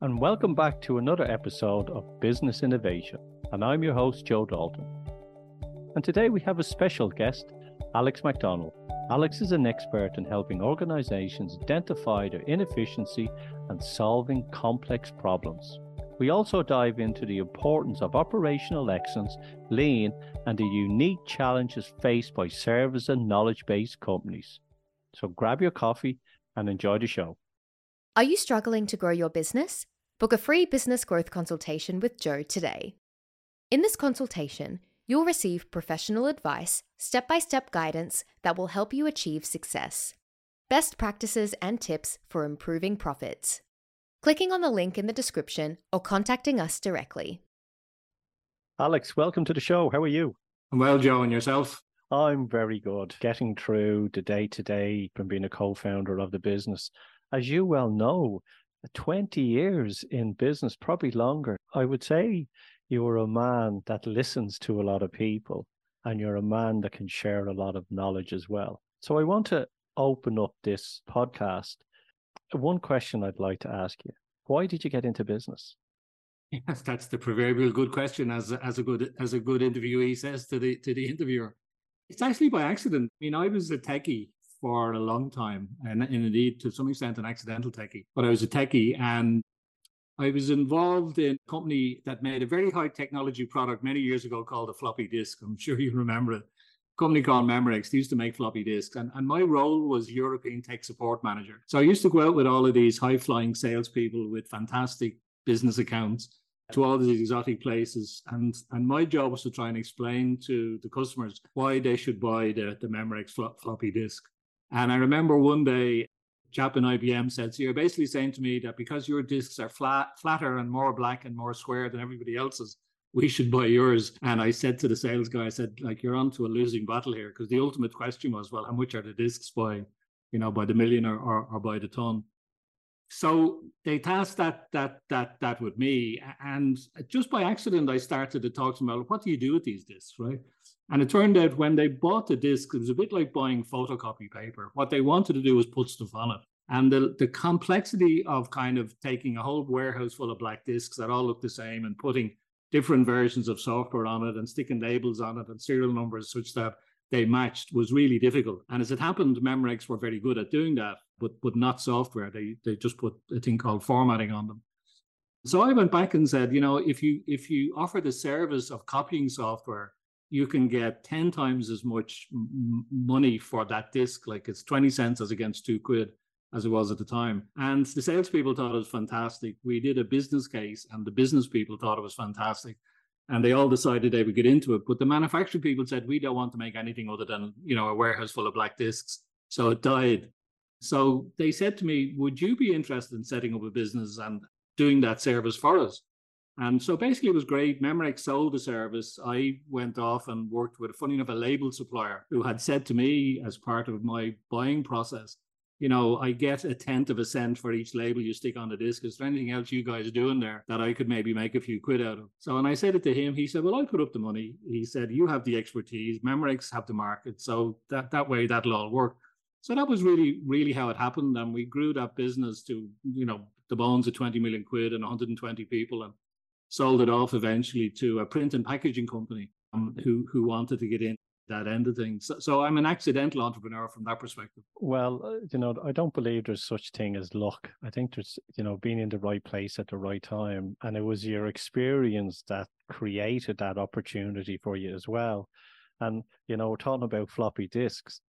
and welcome back to another episode of Business Innovation. And I'm your host, Joe Dalton. And today we have a special guest, Alex McDonnell. Alex is an expert in helping organizations identify their inefficiency and solving complex problems. We also dive into the importance of operational excellence, lean, and the unique challenges faced by service and knowledge based companies. So grab your coffee and enjoy the show. Are you struggling to grow your business? Book a free business growth consultation with Joe today. In this consultation, you'll receive professional advice, step by step guidance that will help you achieve success, best practices and tips for improving profits. Clicking on the link in the description or contacting us directly. Alex, welcome to the show. How are you? I'm well, Joe, and yourself? I'm very good. Getting through the day to day from being a co founder of the business. As you well know, 20 years in business, probably longer. I would say you're a man that listens to a lot of people and you're a man that can share a lot of knowledge as well. So I want to open up this podcast. One question I'd like to ask you why did you get into business? Yes, that's the proverbial good question, as as a good as a good interviewee says to the to the interviewer. It's actually by accident. I mean, I was a techie for a long time, and, and indeed to some extent an accidental techie. But I was a techie, and I was involved in a company that made a very high technology product many years ago called a floppy disk. I'm sure you remember it. Company called Memorex. They used to make floppy disks, and, and my role was European tech support manager. So I used to go out with all of these high flying salespeople with fantastic business accounts to all these exotic places. And and my job was to try and explain to the customers why they should buy the, the Memorex floppy disk. And I remember one day, chap in IBM said, So you're basically saying to me that because your disks are flat, flatter and more black and more square than everybody else's, we should buy yours. And I said to the sales guy, I said, like, you're on to a losing battle here. Because the ultimate question was, well, how much are the disks by, you know, by the million or, or, or by the ton? So they tasked that that that that with me, and just by accident, I started to talk to them about what do you do with these discs, right? And it turned out when they bought the disc, it was a bit like buying photocopy paper. What they wanted to do was put stuff on it. And the, the complexity of kind of taking a whole warehouse full of black discs that all look the same and putting different versions of software on it and sticking labels on it and serial numbers such that they matched was really difficult. And as it happened, Memorex were very good at doing that, but but not software. They they just put a thing called formatting on them. So I went back and said, you know, if you if you offer the service of copying software you can get 10 times as much money for that disc. Like it's 20 cents as against two quid as it was at the time. And the salespeople thought it was fantastic. We did a business case and the business people thought it was fantastic. And they all decided they would get into it. But the manufacturing people said, we don't want to make anything other than, you know, a warehouse full of black discs. So it died. So they said to me, would you be interested in setting up a business and doing that service for us? And so basically, it was great. Memorex sold the service. I went off and worked with, a funny enough, a label supplier who had said to me as part of my buying process, you know, I get a tenth of a cent for each label you stick on the disc. Is there anything else you guys are doing there that I could maybe make a few quid out of? So when I said it to him, he said, Well, I put up the money. He said, You have the expertise, Memorex have the market. So that, that way that'll all work. So that was really, really how it happened. And we grew that business to, you know, the bones of 20 million quid and 120 people. And sold it off eventually to a print and packaging company um, who who wanted to get in that end of things. So, so, I'm an accidental entrepreneur from that perspective. Well, uh, you know, I don't believe there's such thing as luck. I think there's, you know, being in the right place at the right time, and it was your experience that created that opportunity for you as well. And you know, we're talking about floppy disks,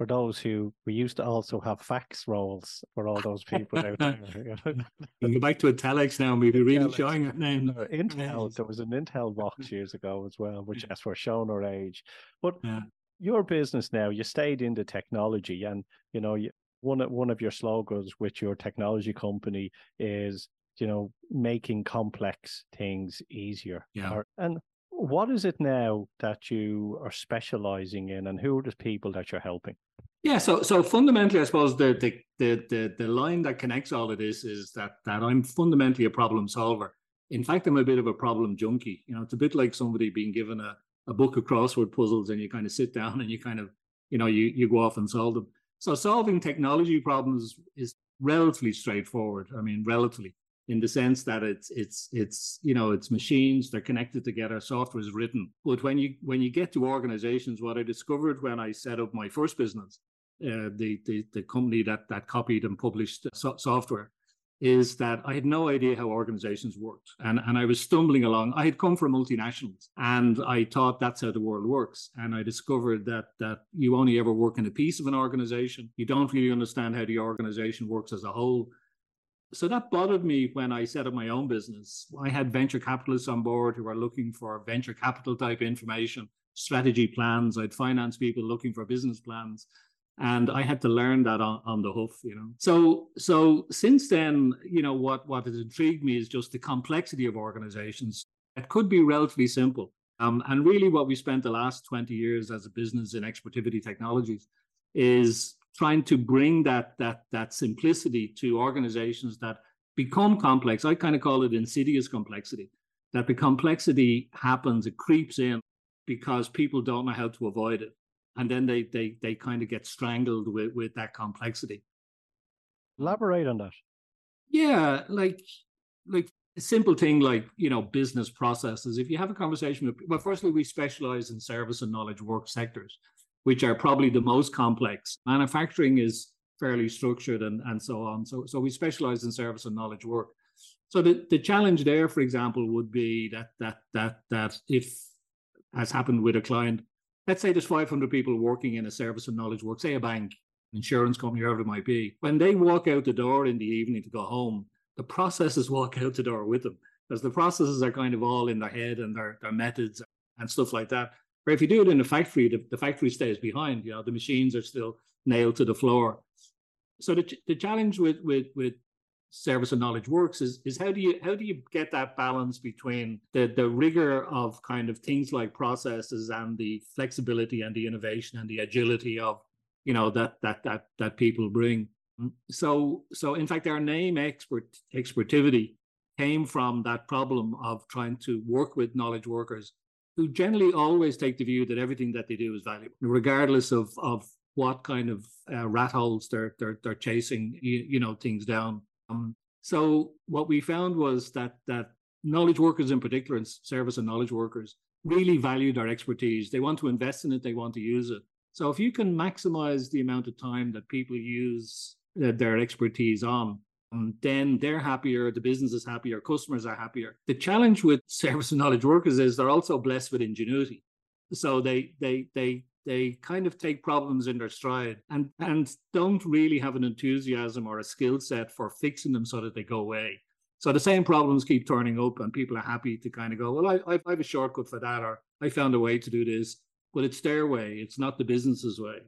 for those who we used to also have fax rolls for all those people out there. You go back to Italics now, maybe really showing our name. Intel, there was an Intel box years ago as well, which as we're showing our age. But yeah. your business now, you stayed in the technology, and you know, one of one of your slogans with your technology company is you know making complex things easier. Yeah. And what is it now that you are specializing in and who are the people that you're helping yeah so so fundamentally i suppose the the the the, the line that connects all of this is that that i'm fundamentally a problem solver. In fact i'm a bit of a problem junkie. You know it's a bit like somebody being given a, a book of crossword puzzles and you kind of sit down and you kind of you know you you go off and solve them. So solving technology problems is relatively straightforward. I mean relatively in the sense that it's it's it's you know it's machines they're connected together software is written. But when you when you get to organizations what i discovered when i set up my first business uh, the, the the company that that copied and published so- software is that I had no idea how organizations worked. And, and I was stumbling along. I had come from multinationals and I thought that's how the world works. And I discovered that that you only ever work in a piece of an organization. You don't really understand how the organization works as a whole. So that bothered me when I set up my own business. I had venture capitalists on board who were looking for venture capital type information, strategy plans. I'd finance people looking for business plans and I had to learn that on, on the hoof, you know. So so since then, you know, what what has intrigued me is just the complexity of organizations. It could be relatively simple. Um, and really what we spent the last 20 years as a business in expertivity technologies is trying to bring that that that simplicity to organizations that become complex. I kind of call it insidious complexity. That the complexity happens, it creeps in because people don't know how to avoid it and then they they they kind of get strangled with with that complexity. Elaborate on that. Yeah like like a simple thing like you know business processes. If you have a conversation with well firstly we specialize in service and knowledge work sectors which are probably the most complex. Manufacturing is fairly structured and and so on. So so we specialize in service and knowledge work. So the, the challenge there for example would be that that that that if as happened with a client let's say there's 500 people working in a service and knowledge work, say a bank, insurance company, whoever it might be. When they walk out the door in the evening to go home, the processes walk out the door with them because the processes are kind of all in their head and their, their methods and stuff like that. But if you do it in a factory, the, the factory stays behind. You know, the machines are still nailed to the floor. So the, the challenge with, with, with service and knowledge works is is how do you how do you get that balance between the the rigor of kind of things like processes and the flexibility and the innovation and the agility of you know that that that that people bring? So so in fact our name expert expertivity came from that problem of trying to work with knowledge workers who generally always take the view that everything that they do is valuable regardless of of what kind of uh, rat holes they're they're, they're chasing you, you know things down um, so what we found was that that knowledge workers in particular, and service and knowledge workers, really valued our expertise. They want to invest in it. They want to use it. So if you can maximize the amount of time that people use uh, their expertise on, um, then they're happier, the business is happier, customers are happier. The challenge with service and knowledge workers is they're also blessed with ingenuity. So they they they they kind of take problems in their stride and and don't really have an enthusiasm or a skill set for fixing them so that they go away. So the same problems keep turning up, and people are happy to kind of go, well, I, I have a shortcut for that, or I found a way to do this, but it's their way. It's not the business's way.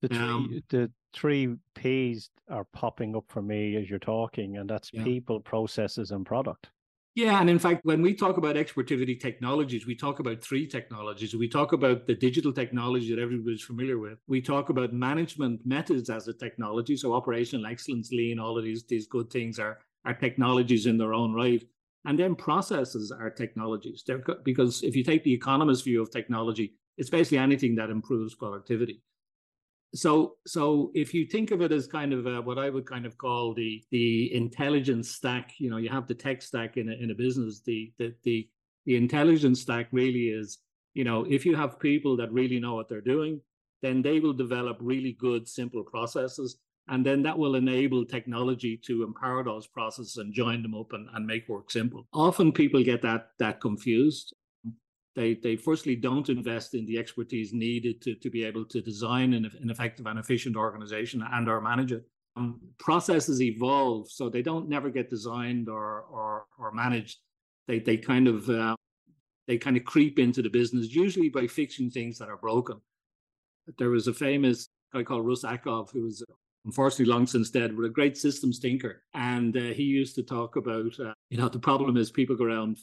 The three, um, the three P's are popping up for me as you're talking, and that's yeah. people, processes, and product. Yeah, and in fact, when we talk about expertivity technologies, we talk about three technologies. We talk about the digital technology that everybody's familiar with. We talk about management methods as a technology. So operational excellence, lean, all of these, these good things are, are technologies in their own right. And then processes are technologies. They're, because if you take the economist view of technology, it's basically anything that improves productivity so so if you think of it as kind of a, what I would kind of call the the intelligence stack, you know, you have the tech stack in a, in a business. The the the the intelligence stack really is, you know, if you have people that really know what they're doing, then they will develop really good simple processes, and then that will enable technology to empower those processes and join them up and, and make work simple. Often people get that that confused they they firstly don't invest in the expertise needed to, to be able to design an, an effective and efficient organization and or manage it. Um, processes evolve, so they don't never get designed or or or managed. They they kind of uh, they kind of creep into the business, usually by fixing things that are broken. There was a famous guy called Russ Ackoff, who was unfortunately long since dead, but a great systems thinker. And uh, he used to talk about, uh, you know, the problem is people go around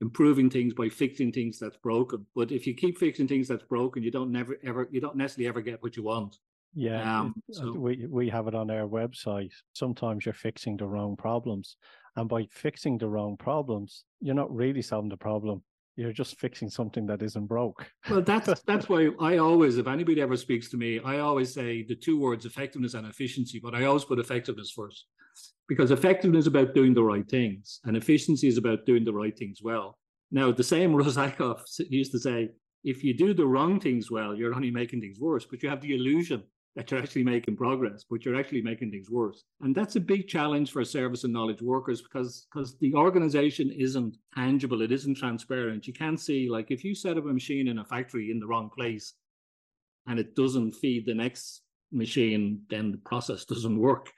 improving things by fixing things that's broken. But if you keep fixing things that's broken, you don't never ever you don't necessarily ever get what you want. Yeah, um, so. we we have it on our website. Sometimes you're fixing the wrong problems, and by fixing the wrong problems, you're not really solving the problem. You're just fixing something that isn't broke. Well, that's that's why I always, if anybody ever speaks to me, I always say the two words effectiveness and efficiency, but I always put effectiveness first because effectiveness is about doing the right things and efficiency is about doing the right things well. Now, the same Russ Ackoff used to say, if you do the wrong things well, you're only making things worse, but you have the illusion that you're actually making progress, but you're actually making things worse. And that's a big challenge for service and knowledge workers because because the organization isn't tangible, it isn't transparent. You can't see like if you set up a machine in a factory in the wrong place and it doesn't feed the next machine, then the process doesn't work.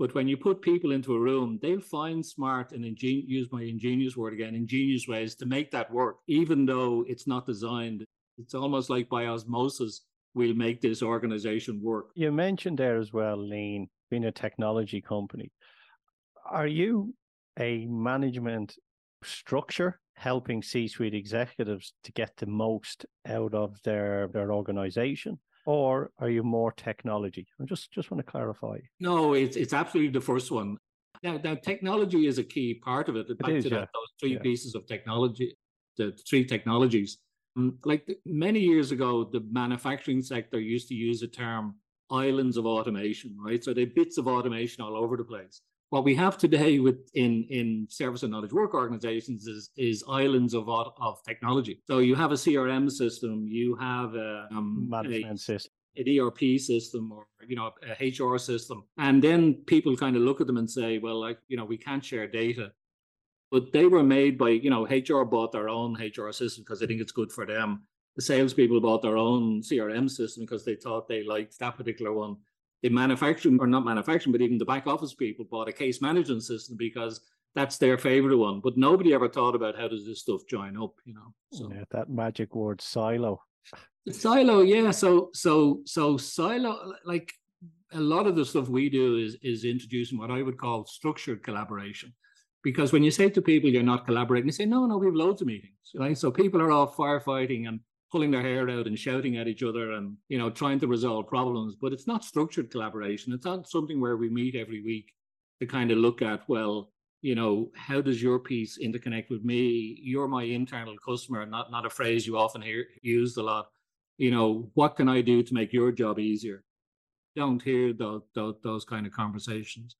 But when you put people into a room, they'll find smart and ingen- use my ingenious word again, ingenious ways to make that work, even though it's not designed. It's almost like by osmosis we'll make this organization work. You mentioned there as well, Lean, being a technology company. Are you a management structure helping C-suite executives to get the most out of their their organization? Or are you more technology? I just just want to clarify. No, it's it's absolutely the first one. Now, now technology is a key part of it. Back it is, to yeah. that, those three Yeah. pieces of technology, the three technologies. Mm, Like the- many years ago, the manufacturing sector used to use the term islands of automation, right? So they bits of automation all over the place. What we have today with in in service and knowledge work organizations is is islands of of technology. So you have a CRM system, you have a, um, a Management system. an ERP system or you know a HR system, and then people kind of look at them and say, well, like you know, we can't share data. But they were made by you know HR bought their own HR system because they think it's good for them. The salespeople bought their own CRM system because they thought they liked that particular one. The manufacturing or not manufacturing, but even the back office people bought a case management system because that's their favorite one. But nobody ever thought about how does this stuff join up, you know. So Yeah, that magic word silo. Silo, yeah. So so so silo, like a lot of the stuff we do is is introducing what I would call structured collaboration. Because when you say to people you're not collaborating, they say, no, no, we have loads of meetings. Right. So people are all firefighting and pulling their hair out and shouting at each other and you know trying to resolve problems. But it's not structured collaboration. It's not something where we meet every week to kind of look at, well, you know, how does your piece interconnect with me? You're my internal customer, not not a phrase you often hear used a lot you know, what can I do to make your job easier? Don't hear those, those, those kind of conversations.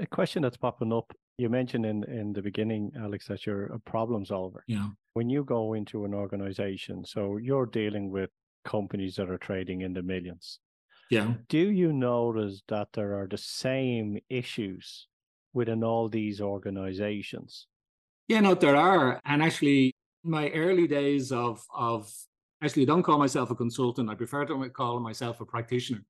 A question that's popping up. You mentioned in, in the beginning, Alex, that you're a problem solver. Know, When you go into an organization, so you're dealing with companies that are trading in the millions. yeah. Do you notice that there are the same issues within all these organizations? Yeah, no, there are. And actually, my early days of, of actually, don't call myself a consultant. I prefer to call myself a practitioner.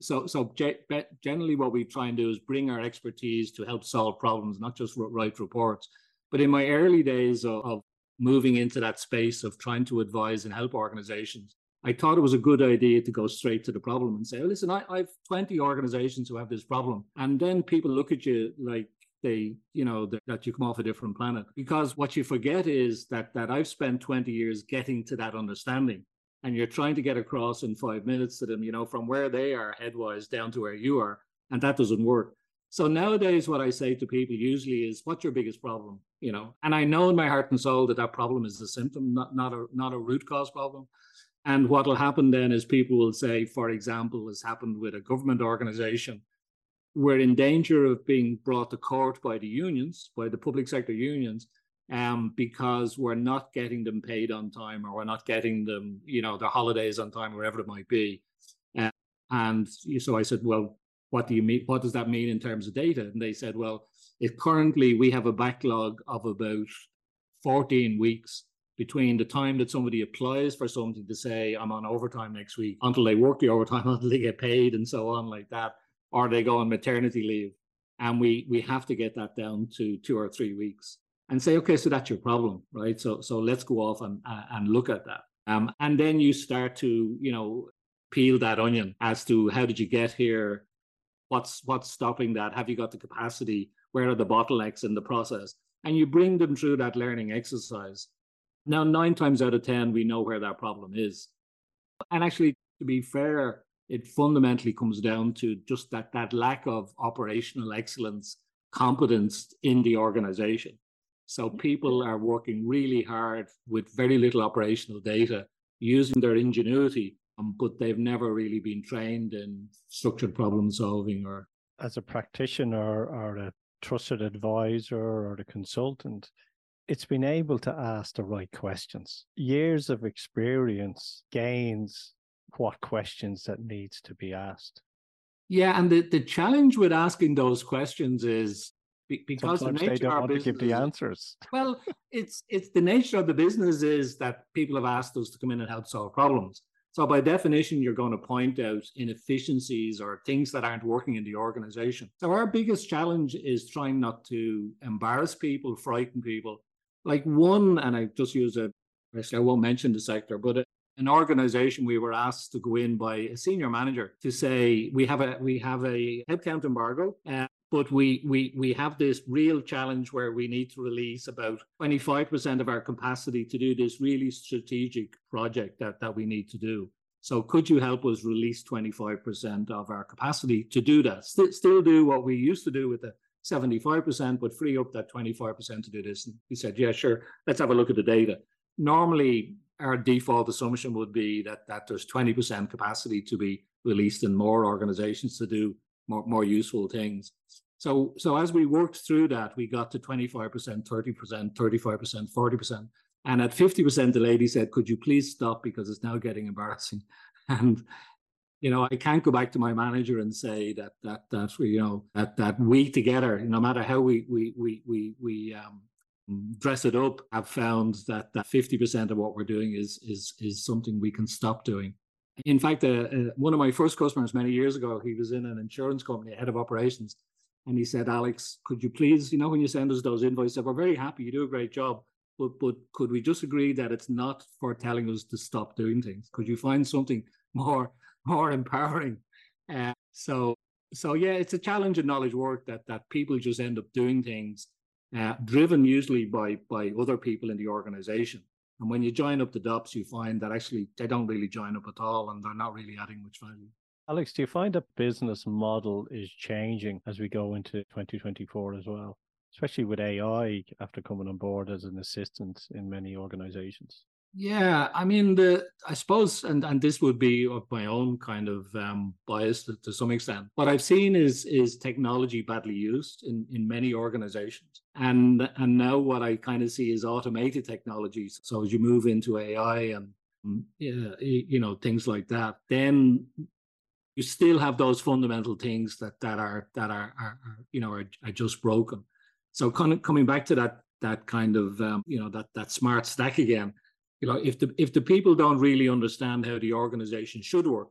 So, so ge- generally, what we try and do is bring our expertise to help solve problems, not just write reports. But in my early days of, of moving into that space of trying to advise and help organizations, I thought it was a good idea to go straight to the problem and say, oh, listen, I, I have 20 organizations who have this problem. And then people look at you like they, you know, that you come off a different planet. Because what you forget is that that I've spent 20 years getting to that understanding. And you're trying to get across in five minutes to them, you know, from where they are headwise down to where you are. And that doesn't work. So nowadays, what I say to people usually is, "What's your biggest problem?" You know, and I know in my heart and soul that that problem is a symptom, not not a not a root cause problem. And what will happen then is people will say, for example, has happened with a government organization, we're in danger of being brought to court by the unions, by the public sector unions, um, because we're not getting them paid on time or we're not getting them, you know, their holidays on time, wherever it might be. Uh, and so I said, well, what do you mean? What does that mean in terms of data? And they said, well, it currently we have a backlog of about 14 weeks between the time that somebody applies for something to say I'm on overtime next week until they work the overtime until they get paid and so on like that, or they go on maternity leave. And we we have to get that down to two or three weeks and say, okay, so that's your problem, right? So so let's go off and uh, and look at that. Um, and then you start to you know peel that onion as to how did you get here, what's what's stopping that, have you got the capacity, where are the bottlenecks in the process, and you bring them through that learning exercise. Now, nine times out of 10, we know where that problem is. And actually, to be fair, it fundamentally comes down to just that, that lack of operational excellence, competence in the organization. So people are working really hard with very little operational data, using their ingenuity, um, but they've never really been trained in structured problem solving or as a practitioner or a trusted advisor or a consultant, it's been able to ask the right questions. Years of experience gains what questions that needs to be asked. Yeah, and the, the challenge with asking those questions is because Sometimes the nature they don't of our want to give the business- answers. Well, it's it's the nature of the business is that people have asked us to come in and help solve problems. So by definition, you're going to point out inefficiencies or things that aren't working in the organization. So our biggest challenge is trying not to embarrass people, frighten people. Like one, and I just use a, I won't mention the sector, but a, an organization we were asked to go in by a senior manager to say we have a we have a headcount embargo. Uh, but we we we have this real challenge where we need to release about 25% of our capacity to do this really strategic project that that we need to do. So could you help us release 25% of our capacity to do that? St- still do what we used to do with the 75% but free up that 25% to do this. And he said yeah sure let's have a look at the data. Normally our default assumption would be that that there's 20% capacity to be released in more organizations to do more, more useful things. So, so as we worked through that, we got to 25%, 30%, 35%, 40%. And at 50%, the lady said, could you please stop because it's now getting embarrassing. And, you know, I can't go back to my manager and say that, that, that, you know, that, that we together, no matter how we, we, we, we, we, um, dress it up have found that that 50% of what we're doing is is is something we can stop doing in fact, uh, uh, one of my first customers many years ago, he was in an insurance company, head of operations, and he said, "Alex, could you please, you know, when you send us those invoices, we're very happy, you do a great job, but but could we just agree that it's not for telling us to stop doing things? Could you find something more more empowering?" Uh, so so yeah, it's a challenge in knowledge work that that people just end up doing things, uh, driven usually by by other people in the organization. And when you join up the dots, you find that actually they don't really join up at all and they're not really adding much value. Alex, do you find that business model is changing as we go into 2024 as well, especially with AI after coming on board as an assistant in many organizations? Yeah, I mean, the I suppose, and and this would be of my own kind of um, bias to, to some extent. What I've seen is is technology badly used in in many organizations, and and now what I kind of see is automated technologies. So as you move into AI and um, yeah, you know things like that, then you still have those fundamental things that that are that are, are, are you know are, are just broken. So kind of coming back to that that kind of um, you know that that smart stack again you know if the if the people don't really understand how the organization should work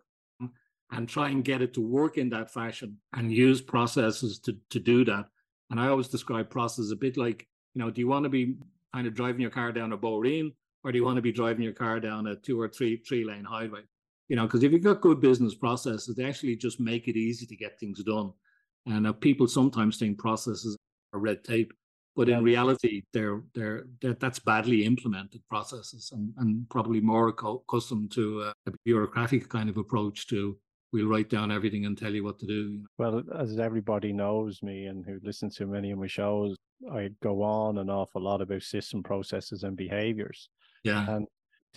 and try and get it to work in that fashion and use processes to to do that and i always describe process a bit like you know do you want to be kind of driving your car down a Boreen or do you want to be driving your car down a two or three three lane highway? You know because if you've got good business processes they actually just make it easy to get things done. And uh, people sometimes think processes are red tape but in reality they're, they're they're that's badly implemented processes and, and probably more accustomed to a, a bureaucratic kind of approach to we'll write down everything and tell you what to do Well, as everybody knows me and who listens to many of my shows, I go on an awful lot about system processes and behaviors. yeah And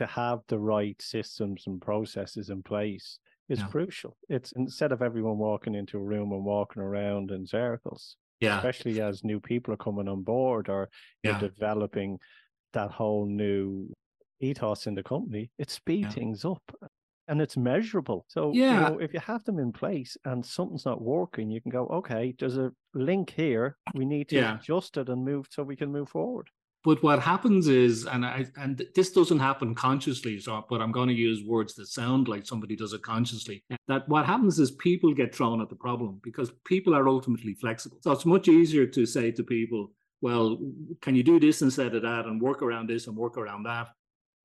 to have the right systems and processes in place is Yeah. crucial. It's instead of everyone walking into a room and walking around in circles, yeah especially as new people are coming on board or you're Yeah. developing that whole new ethos in the company, it speeds Yeah. things up and it's measurable. So, Yeah. you know, if you have them in place and something's not working, you can go, okay, there's a link here. We need to Yeah. adjust it and move so we can move forward. But what happens is, and I and this doesn't happen consciously, so but I'm going to use words that sound like somebody does it consciously. That what happens is people get thrown at the problem because people are ultimately flexible. So it's much easier to say to people, well, can you do this instead of that and work around this and work around that?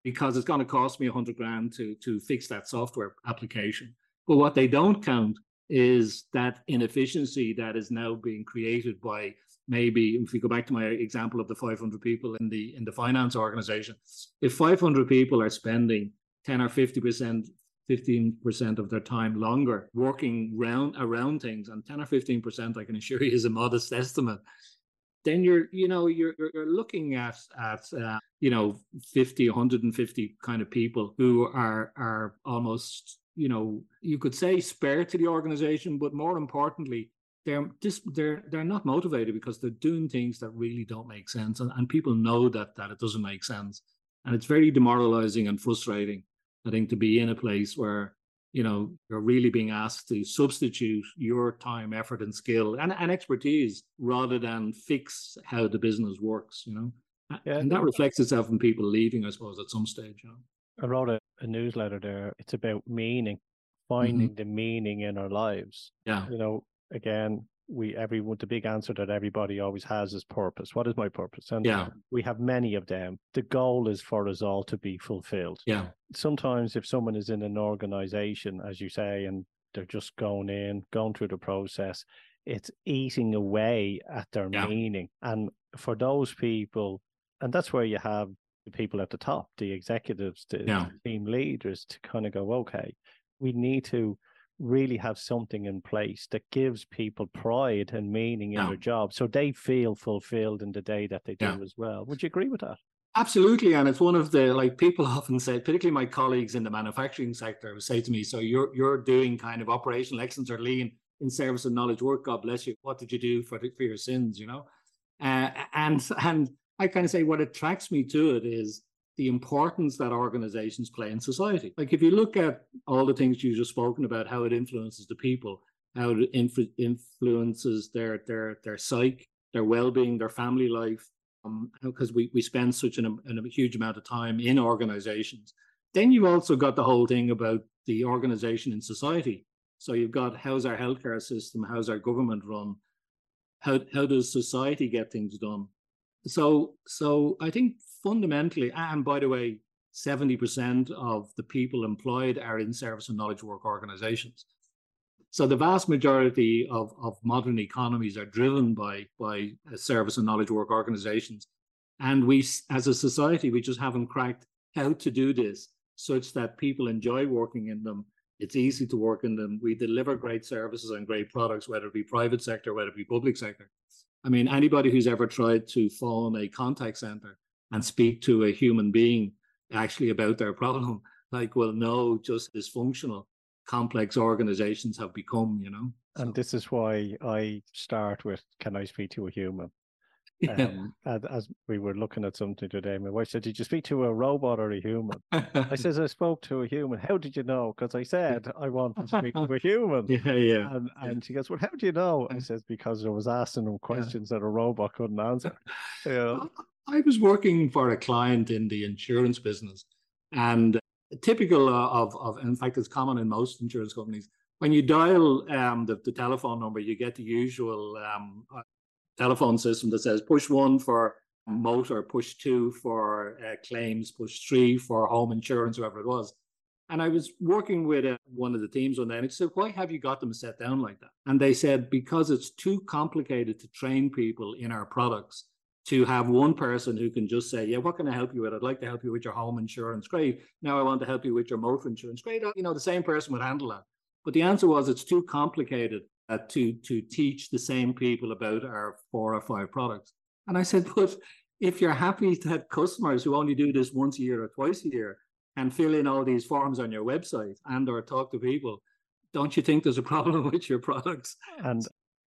Because it's going to cost me a hundred grand to to fix that software application. But what they don't count is that inefficiency that is now being created by maybe if we go back to my example of the 500 people in the in the finance organization if 500 people are spending 10 or 50 percent 15 percent of their time longer working round around things and 10 or 15 percent i can assure you is a modest estimate then you're you know you're you're looking at at uh, you know 50 150 kind of people who are are almost you know you could say spare to the organization but more importantly they're just they're they're not motivated because they're doing things that really don't make sense, and, and people know that that it doesn't make sense, and it's very demoralizing and frustrating. I think to be in a place where you know you're really being asked to substitute your time, effort, and skill and, and expertise rather than fix how the business works. You know, yeah. and that reflects itself in people leaving, I suppose, at some stage. You know? I wrote a, a newsletter there. It's about meaning, finding mm-hmm. the meaning in our lives. Yeah. You know, again, we everyone the big answer that everybody always has is purpose. What is my purpose? And yeah. we have many of them. The goal is for us all to be fulfilled. Yeah. Sometimes if someone is in an organization, as you say, and they're just going in, going through the process, it's eating away at their yeah. meaning. And for those people, and that's where you have the people at the top, the executives, the, yeah. the team leaders to kind of go, okay, we need to really have something in place that gives people pride and meaning in yeah. their job so they feel fulfilled in the day that they do yeah. as well. Would you agree with that? Absolutely. And it's one of the like people often say, particularly my colleagues in the manufacturing sector say to me, so you're you're doing kind of operational excellence or lean in service and knowledge work, God bless you. What did you do for for your sins, you know? Uh, and and I kind of say what attracts me to it is the importance that organizations play in society. Like if you look at all the things you've just spoken about, how it influences the people, how it inf- influences their their their psyche, their well-being, their family life, because um, we we spend such an, an, a huge amount of time in organizations. Then you've also got the whole thing about the organization in society. So you've got how's our healthcare system, how's our government run, how how does society get things done? So so I think fundamentally, and by the way, 70% of the people employed are in service and knowledge work organizations. So the vast majority of, of modern economies are driven by, by uh, service and knowledge work organizations. And we, as a society, we just haven't cracked how to do this such that people enjoy working in them. It's easy to work in them. We deliver great services and great products, whether it be private sector, whether it be public sector. I mean, anybody who's ever tried to phone a contact center and speak to a human being actually about their problem, like, well, no, just dysfunctional, complex organizations have become, you know. And this is why I start with, can I speak to a human? Yeah. Um, as we were looking at something today, my wife said, "Did you speak to a robot or a human?" I says, "I spoke to a human." How did you know? Because I said I want to speak to a human. Yeah, yeah. And, and she goes, "Well, how do you know?" I says, "Because I was asking them questions yeah. that a robot couldn't answer." You know? I was working for a client in the insurance business, and typical of, of in fact, it's common in most insurance companies. When you dial um, the, the telephone number, you get the usual um, uh, telephone system that says push one for motor, push two for uh, claims, push three for home insurance, whoever it was. And I was working with uh, one of the teams on that, and I said, "Why have you got them set down like that?" And they said, "Because it's too complicated to train people in our products." To have one person who can just say, Yeah, what can I help you with? I'd like to help you with your home insurance. Great. Now I want to help you with your motor insurance. Great. You know, the same person would handle that. But the answer was it's too complicated uh, to, to teach the same people about our four or five products. And I said, But if you're happy to have customers who only do this once a year or twice a year and fill in all these forms on your website and or talk to people, don't you think there's a problem with your products? And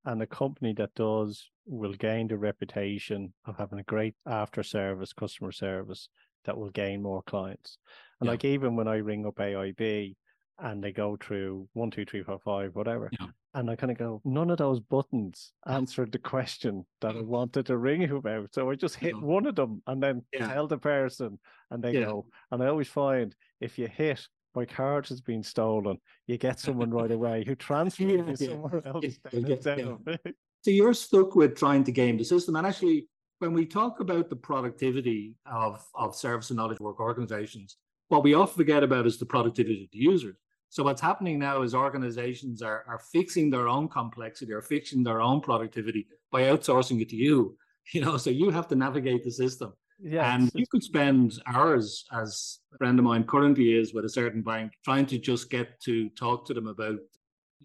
and a company that does will gain the reputation of having a great after service customer service that will gain more clients. And yeah. like even when I ring up AIB and they go through one, two, three, four, five, whatever, yeah. and I kind of go, none of those buttons answered the question that I mm. wanted to ring you about. So I just hit no. one of them and then yeah. tell the person, and they go. And I always find if you hit my card has been stolen, you get someone right away who transfers yeah, you yeah. somewhere else. Yeah, so you're stuck with trying to game the system. And actually, when we talk about the productivity of, of service and knowledge work organizations, what we often forget about is the productivity of the users. So what's happening now is organizations are, are fixing their own complexity or fixing their own productivity by outsourcing it to you. You know, so you have to navigate the system. Yeah, and you could spend hours, as a friend of mine currently is with a certain bank, trying to just get to talk to them about,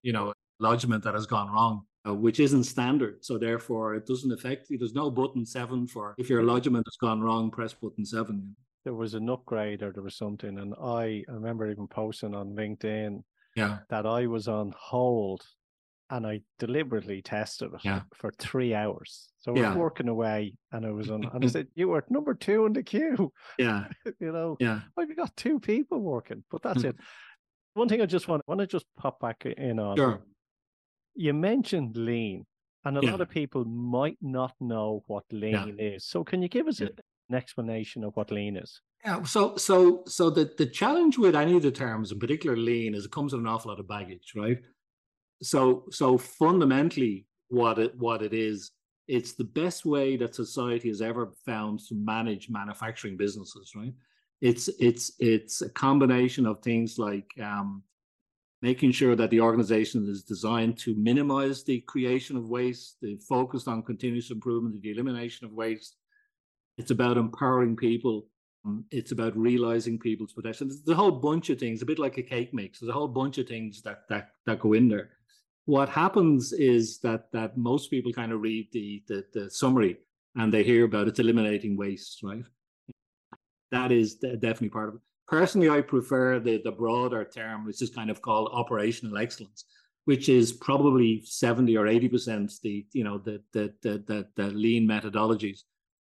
you know, lodgement that has gone wrong, uh, which isn't standard. So therefore, it doesn't affect you. There's no button seven for if your lodgement has gone wrong, press button seven. There was an upgrade or there was something, and I, I remember even posting on LinkedIn yeah. that I was on hold and I deliberately tested it Yeah. for three hours. So I was Yeah. working away and I was on, and I said, You were number two in the queue. Yeah, you know, yeah, well, we got two people working, but that's hmm. it. One thing I just want, want to just pop back in on. sure. You mentioned lean, and a Yeah. lot of people might not know what lean is. So, can you give us a, an explanation of what lean is? Yeah, so so so the the challenge with any of the terms, in particular lean, is it comes with an awful lot of baggage, right? So so fundamentally, what it what it is, it's the best way that society has ever found to manage manufacturing businesses, right? It's it's it's a combination of things like um, making sure that the organization is designed to minimize the creation of waste, the focused on continuous improvement, the elimination of waste. It's about empowering people um, it's about realizing people's potential. There's a whole bunch of things, a bit like a cake mix. There's a whole bunch of things that that that go in there. What happens is that that most people kind of read the the, the summary and they hear about it's eliminating waste, right? That is definitely part of it. Personally, I prefer the the broader term, which is kind of called operational excellence, which is probably seventy or eighty percent the you know the the the the, the lean methodologies.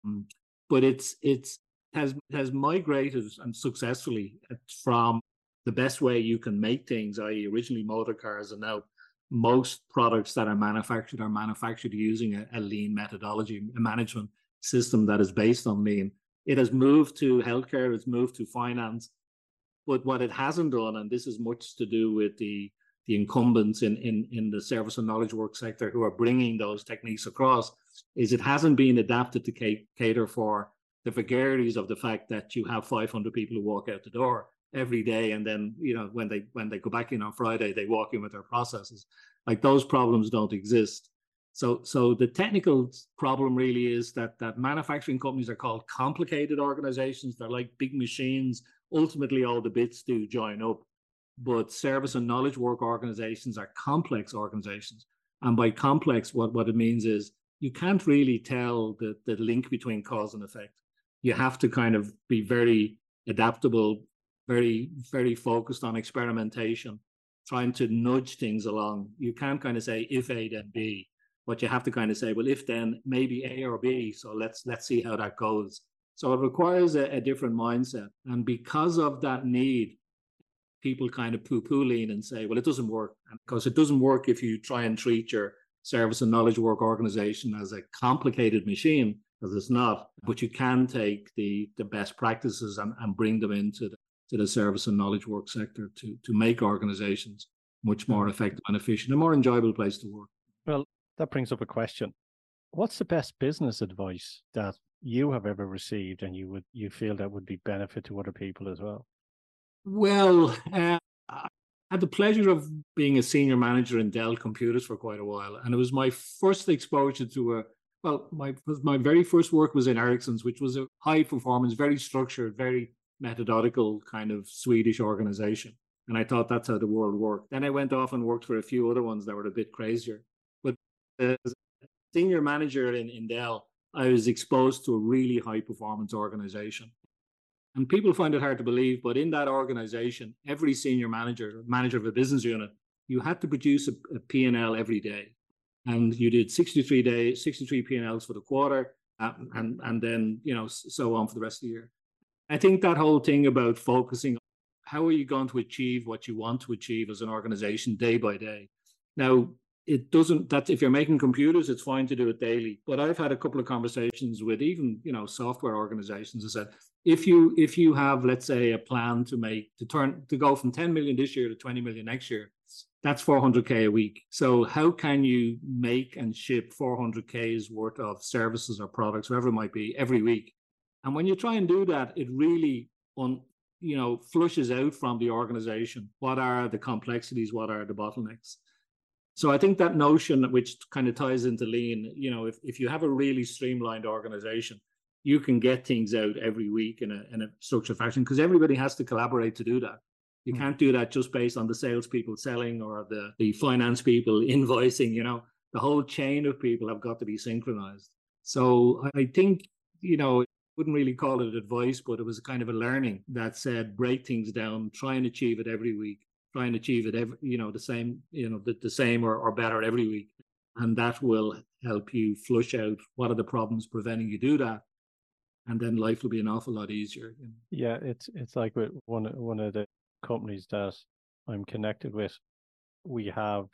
Um, but it's it's has has migrated and successfully from the best way you can make things, i.e., originally motor cars, and now most products that are manufactured are manufactured using a, a lean methodology, a management system that is based on lean. It has moved to healthcare, it's moved to finance, but what it hasn't done, and this is much to do with the the incumbents in, in, in the service and knowledge work sector who are bringing those techniques across, is it hasn't been adapted to cater for the vagaries of the fact that you have 500 people who walk out the door every day and then you know when they when they go back in on friday they walk in with their processes. Like those problems don't exist. So so the technical problem really is that that manufacturing companies are called complicated organizations. They're like big machines. Ultimately all the bits do join up. But service and knowledge work organizations are complex organizations. And by complex what what it means is you can't really tell the the link between cause and effect. You have to kind of be very adaptable, very, very focused on experimentation, trying to nudge things along. You can't kind of say if A then B, but you have to kind of say, well, if then maybe A or B. So let's let's see how that goes. So it requires a, a different mindset. And because of that need, people kind of poo-poo lean and say, well, it doesn't work. because it doesn't work if you try and treat your service and knowledge work organization as a complicated machine because it's not. But you can take the the best practices and, and bring them into the, to the service and knowledge work sector to to make organizations much more effective and efficient, a more enjoyable place to work. Well, that brings up a question. What's the best business advice that you have ever received and you would you feel that would be benefit to other people as well? Well, uh, I had the pleasure of being a senior manager in Dell Computers for quite a while, and it was my first exposure to a well, my my very first work was in Ericsson's, which was a high performance, very structured, very methodological kind of Swedish organization. And I thought that's how the world worked. Then I went off and worked for a few other ones that were a bit crazier. But as a senior manager in, in Dell, I was exposed to a really high performance organization. And people find it hard to believe, but in that organization, every senior manager, manager of a business unit, you had to produce a, a P&L every day and you did 63 days, 63 P&Ls for the quarter, uh, and and then you know so on for the rest of the year. I think that whole thing about focusing, how are you going to achieve what you want to achieve as an organization day by day? Now it doesn't that if you're making computers, it's fine to do it daily. But I've had a couple of conversations with even you know software organizations that said if you if you have let's say a plan to make to turn to go from 10 million this year to 20 million next year that's 400k a week so how can you make and ship 400k's worth of services or products whatever it might be every week and when you try and do that it really on you know flushes out from the organization what are the complexities what are the bottlenecks so i think that notion which kind of ties into lean you know if, if you have a really streamlined organization you can get things out every week in a, in a structured fashion because everybody has to collaborate to do that you hmm. can't do that just based on the salespeople selling or the, the finance people invoicing. You know, the whole chain of people have got to be synchronized. So I think, you know, wouldn't really call it advice, but it was kind of a learning that said break things down, try and achieve it every week. try and achieve it every, you know, the same, you know, the, the same or, or better every week. And that will help you flush out what are the problems preventing you do that. And then life will be an awful lot easier. You know? Yeah, it's it's like with one one of the companies that I'm connected with, we have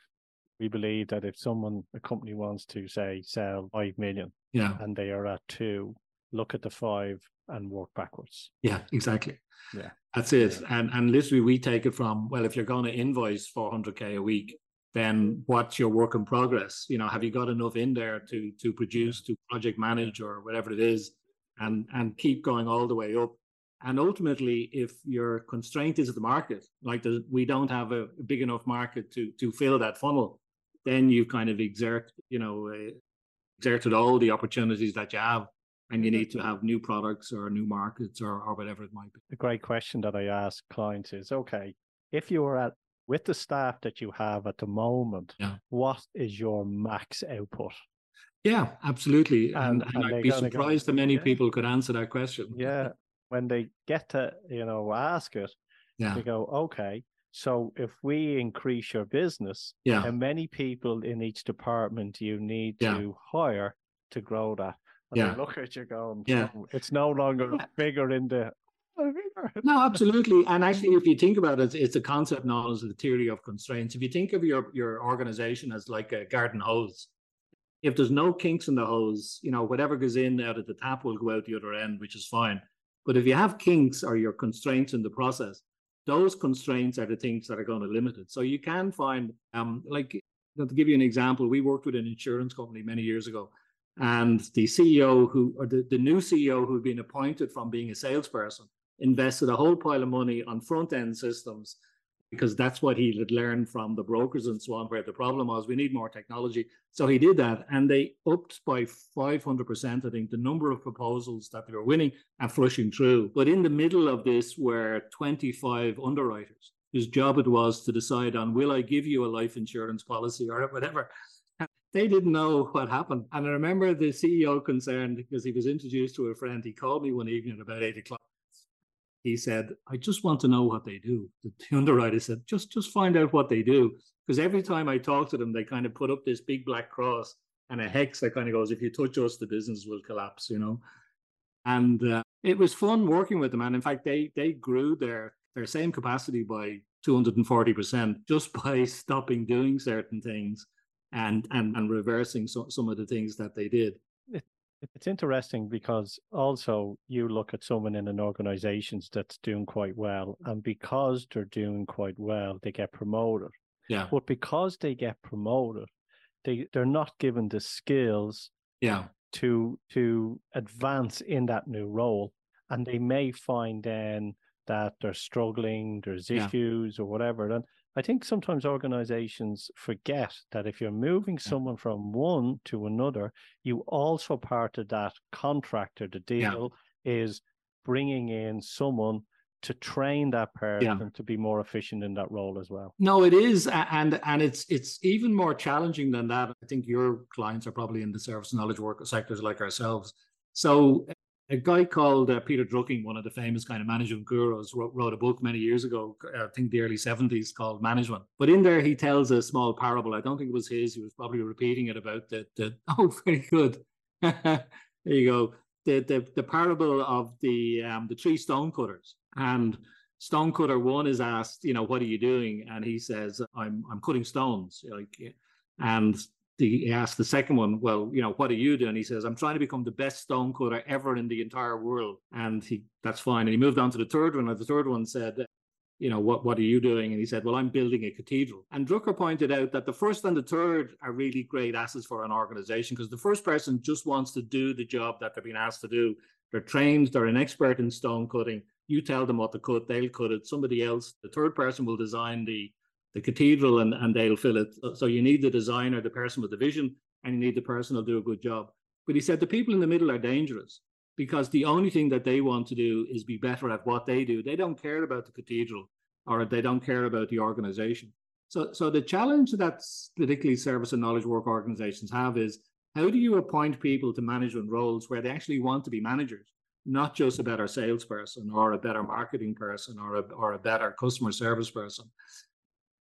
we believe that if someone a company wants to say sell five million yeah and they are at two, look at the five and work backwards. Yeah, exactly. Yeah. That's it. Yeah. And and literally we take it from, well, if you're going to invoice 400k a week, then what's your work in progress? You know, have you got enough in there to to produce, to project manage or whatever it is, and and keep going all the way up. And ultimately, if your constraint is the market, like the, we don't have a big enough market to to fill that funnel, then you kind of exert, you know, uh, exerted all the opportunities that you have and you mm-hmm. need to have new products or new markets or, or whatever it might be. A great question that I ask clients is okay, if you were at with the staff that you have at the moment, yeah. what is your max output? Yeah, absolutely. And, and, and I'd be surprised go, how many yeah. people could answer that question. Yeah. When they get to, you know, ask it, yeah. they go, okay, so if we increase your business, yeah. how many people in each department you need yeah. to hire to grow that? And yeah. look at you going, yeah. it's no longer bigger in the no, absolutely. And actually, if you think about it, it's a concept known as the theory of constraints. If you think of your your organization as like a garden hose, if there's no kinks in the hose, you know, whatever goes in out of the tap will go out the other end, which is fine. But if you have kinks or your constraints in the process, those constraints are the things that are going to limit it. So you can find, um, like, to give you an example, we worked with an insurance company many years ago, and the CEO who, or the, the new CEO who'd been appointed from being a salesperson, invested a whole pile of money on front end systems because that's what he had learned from the brokers and so on, where the problem was we need more technology. So he did that, and they upped by 500%, I think, the number of proposals that they were winning and flushing through. But in the middle of this were 25 underwriters whose job it was to decide on will I give you a life insurance policy or whatever. They didn't know what happened. And I remember the CEO concerned because he was introduced to a friend. He called me one evening at about eight o'clock he said, I just want to know what they do. The underwriter said, just just find out what they do. Because every time I talk to them, they kind of put up this big black cross and a hex that kind of goes, if you touch us, the business will collapse, you know. And uh, it was fun working with them. And in fact, they they grew their their same capacity by 240% just by stopping doing certain things and and, and reversing so, some of the things that they did. It, It's interesting because also you look at someone in an organization that's doing quite well, and because they're doing quite well, they get promoted. Yeah. But because they get promoted, they they're not given the skills. Yeah. To to advance in that new role, and they may find then that they're struggling, there's issues yeah. or whatever, and I think sometimes organizations forget that if you're moving someone from one to another, you also part of that contractor, the deal yeah. is bringing in someone to train that person yeah. to be more efficient in that role as well. No, it is, and and it's it's even more challenging than that. I think your clients are probably in the service knowledge work sectors like ourselves. So a guy called uh, Peter Drucker, one of the famous kind of management gurus, wrote, wrote a book many years ago, uh, I think the early 70s, called Management. But in there, he tells a small parable. I don't think it was his. He was probably repeating it about the oh, very good. there you go. The, the, the parable of the, um, the three stonecutters. And stonecutter one is asked, you know, what are you doing? And he says, I'm, I'm cutting stones. Like, and he asked the second one, well, you know, what are you doing? He says, I'm trying to become the best stone cutter ever in the entire world. And he, that's fine. And he moved on to the third one. And the third one said, you know, what, what are you doing? And he said, well, I'm building a cathedral. And Drucker pointed out that the first and the third are really great assets for an organization because the first person just wants to do the job that they're being asked to do. They're trained, they're an expert in stone cutting. You tell them what to cut, they'll cut it. Somebody else, the third person will design the the cathedral and, and they'll fill it. So you need the designer, the person with the vision, and you need the person who'll do a good job. But he said the people in the middle are dangerous because the only thing that they want to do is be better at what they do. They don't care about the cathedral or they don't care about the organization. So, so the challenge that particularly service and knowledge work organizations have is how do you appoint people to management roles where they actually want to be managers, not just a better salesperson or a better marketing person or a, or a better customer service person?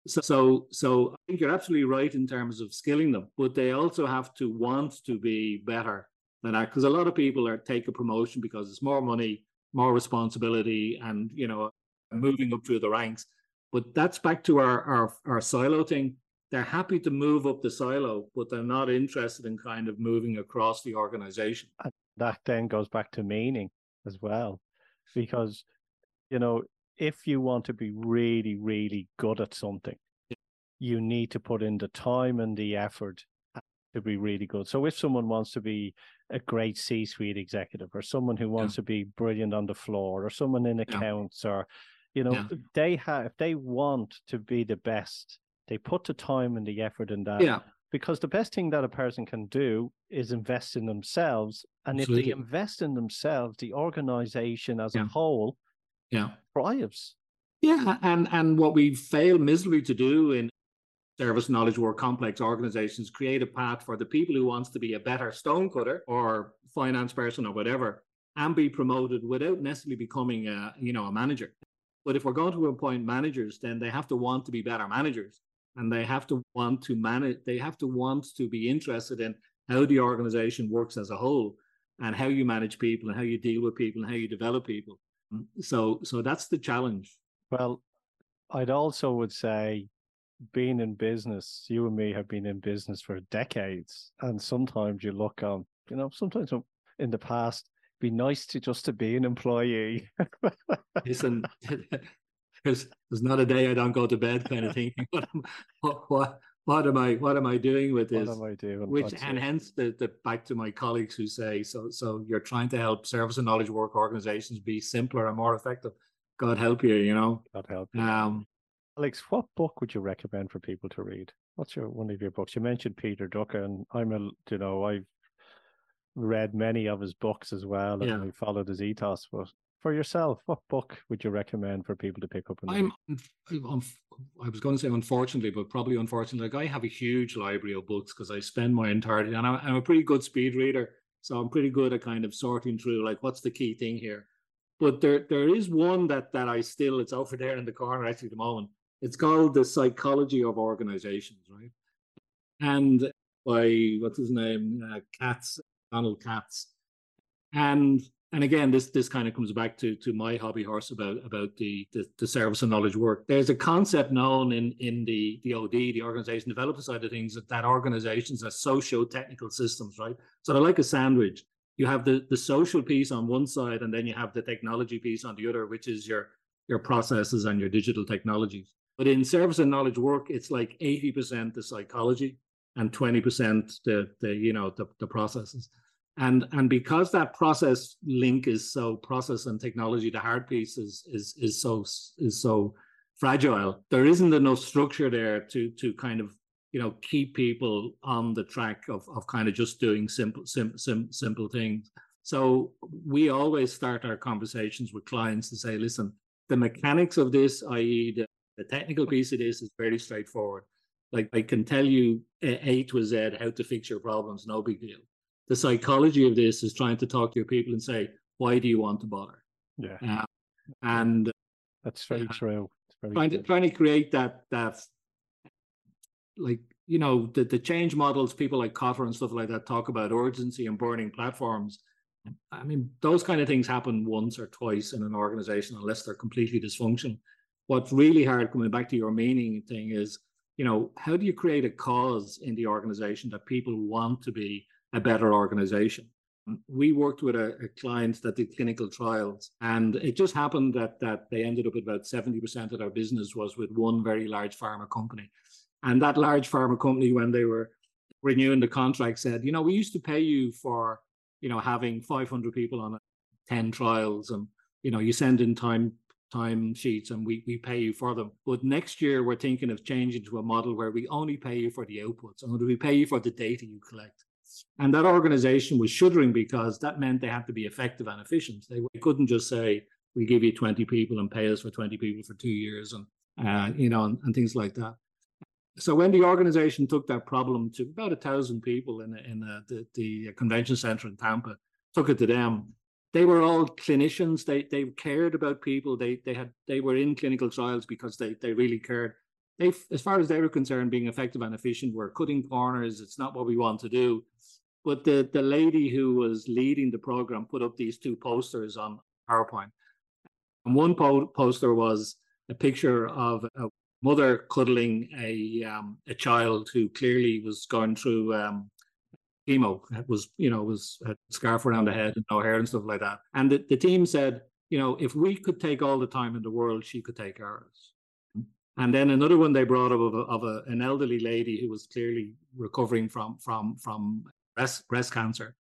So, so, so I think you're absolutely right in terms of skilling them, but they also have to want to be better than that because a lot of people are take a promotion because it's more money, more responsibility, and you know, moving up through the ranks. But that's back to our our, our silo thing. They're happy to move up the silo, but they're not interested in kind of moving across the organization. And that then goes back to meaning as well, because you know if you want to be really, really good at something, you need to put in the time and the effort to be really good. So if someone wants to be a great C-suite executive or someone who wants yeah. to be brilliant on the floor or someone in accounts yeah. or you know yeah. they have if they want to be the best they put the time and the effort in that yeah because the best thing that a person can do is invest in themselves and Absolutely. if they invest in themselves the organization as a whole yeah. Thrives yeah and and what we fail miserably to do in service knowledge work complex organizations create a path for the people who wants to be a better stonecutter or finance person or whatever and be promoted without necessarily becoming a you know a manager. But if we're going to appoint managers then they have to want to be better managers and they have to want to manage they have to want to be interested in how the organization works as a whole and how you manage people and how you deal with people and how you develop people Mm, so so that's the challenge. Well, I'd also would say being in business, you and me have been in business for decades, and sometimes you look on, you know, sometimes in the past, be nice to just to be an employee. Listen, there's there's not a day I don't go to bed kind of thinking what what what am I what am I doing with this? What am I doing? Which and hence the, the back to my colleagues who say so so you're trying to help service and knowledge work organizations be simpler and more effective. God help you, you know. God help you. Um Alex, what book would you recommend for people to read? What's your one of your books? You mentioned Peter Drucker, and I'm a you know, I've read many of his books as well and yeah. followed his ethos, but for yourself, what book would you recommend for people to pick up? I'm, I'm, I was going to say unfortunately, but probably unfortunately, like I have a huge library of books because I spend my entirety, and I'm, I'm, a pretty good speed reader, so I'm pretty good at kind of sorting through like what's the key thing here. But there, there is one that that I still it's over there in the corner actually at the moment. It's called the Psychology of Organizations, right? And by what's his name, uh, Katz, Donald Katz, and and again, this this kind of comes back to to my hobby horse about about the, the, the service and knowledge work. There's a concept known in in the the OD, the organization developer side of things, that that organizations are socio-technical systems, right? So they're like a sandwich. You have the the social piece on one side, and then you have the technology piece on the other, which is your your processes and your digital technologies. But in service and knowledge work, it's like 80% the psychology and 20% the the you know the, the processes and and because that process link is so process and technology the hard piece is is is so is so fragile there isn't enough structure there to to kind of you know keep people on the track of of kind of just doing simple sim, sim, simple things. So we always start our conversations with clients to say listen the mechanics of this i.e the, the technical piece of this is very straightforward. Like i can tell you a to z how to fix your problems no big deal the psychology of this is trying to talk to your people and say, why do you want to bother? Yeah. Uh, and that's very uh, true. Very trying to trying to create that that like you know the the change models people like Kotter and stuff like that talk about urgency and burning platforms. I mean, those kind of things happen once or twice in an organization unless they're completely dysfunctional. What's really hard, coming back to your meaning thing, is you know how do you create a cause in the organization that people want to be a better organization. Mm, we worked with a, a, client that did clinical trials, and it just happened that that they ended up about 70% of their business was with one very large pharma company. And that large pharma company, when they were renewing the contract, said, you know, we used to pay you for, you know, having 500 people on 10 trials, and you know, you send in time time sheets and we, we pay you for them. But next year we're thinking of changing to a model where we only pay you for the outputs and we pay you for the data you collect. And that organization was shuddering because that meant they had to be effective and efficient. They couldn't just say, we give you 20 people and pay us for 20 people for two years and, uh, you know, and, and, things like that. So when the organization took that problem to about a thousand people in, in uh, the, the convention center in Tampa, took it to them, they were all clinicians. They they cared about people. They they had they were in clinical trials because they they really cared. they, as far as they were concerned, being effective and efficient, were cutting corners. It's not what we want to do. But the the lady who was leading the program put up these two posters on PowerPoint, and one po- poster was a picture of a mother cuddling a um, a child who clearly was going through um, chemo. It was you know was a scarf around the head and no hair and stuff like that. And the, the team said, you know, if we could take all the time in the world, she could take ours. And then another one they brought up of, a, of a, an elderly lady who was clearly recovering from from from breast breast cancer.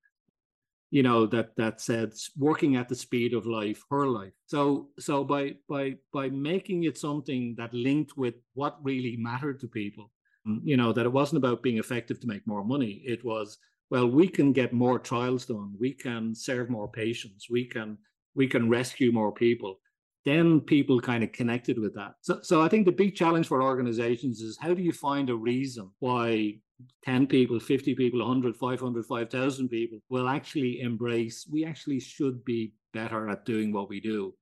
You know that that said working at the speed of life, her life. So so by by by making it something that linked with what really mattered to people, mm, you know that it wasn't about being effective to make more money. It was well, we can get more trials done, we can serve more patients, we can we can rescue more people then people kind of connected with that. So, so I think the big challenge for organizations is how do you find a reason why 10 people, 50 people, 100, 500, 5,000 people will actually embrace, we actually should be better at doing what we do.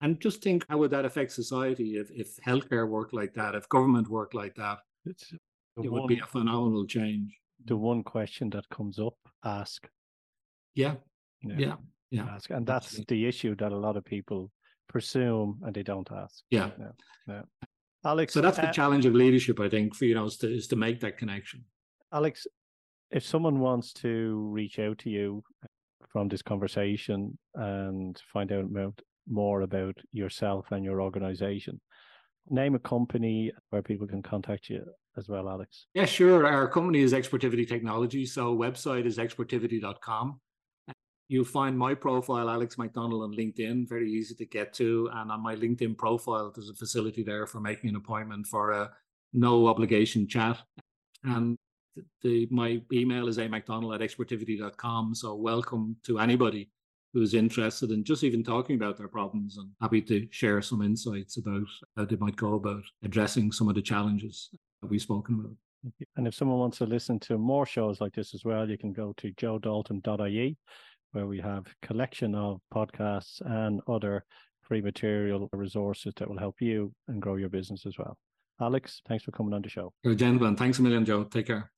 And just think how would that affect society if, if healthcare worked like that, if government worked like that? It's, it one, would be a phenomenal change. The one question that comes up, ask. Yeah. Yeah. Yeah. yeah. Ask. And that's Absolutely. the issue that a lot of people presume and they don't ask. Yeah. Yeah. yeah. Alex. So that's the uh, challenge of leadership, I think, for you know, is to, is to make that connection. Alex, if someone wants to reach out to you from this conversation and find out about, more about yourself and your organization, name a company where people can contact you as well, Alex. Yeah, sure. Our company is Expertivity Technology. So website is expertivity.com. You'll find my profile, Alex McDonnell, on LinkedIn, very easy to get to. And on my LinkedIn profile, there's a facility there for making an appointment for a no obligation chat. And the, my email is amcdonnell at expertivity.com. So welcome to anybody who's interested in just even talking about their problems and happy to share some insights about how they might go about addressing some of the challenges that we've spoken about. And if someone wants to listen to more shows like this as well, you can go to joedalton.ie where we have collection of podcasts and other free material resources that will help you and grow your business as well. Alex, thanks for coming on the show. You're. Thanks a million, Joe. Take care.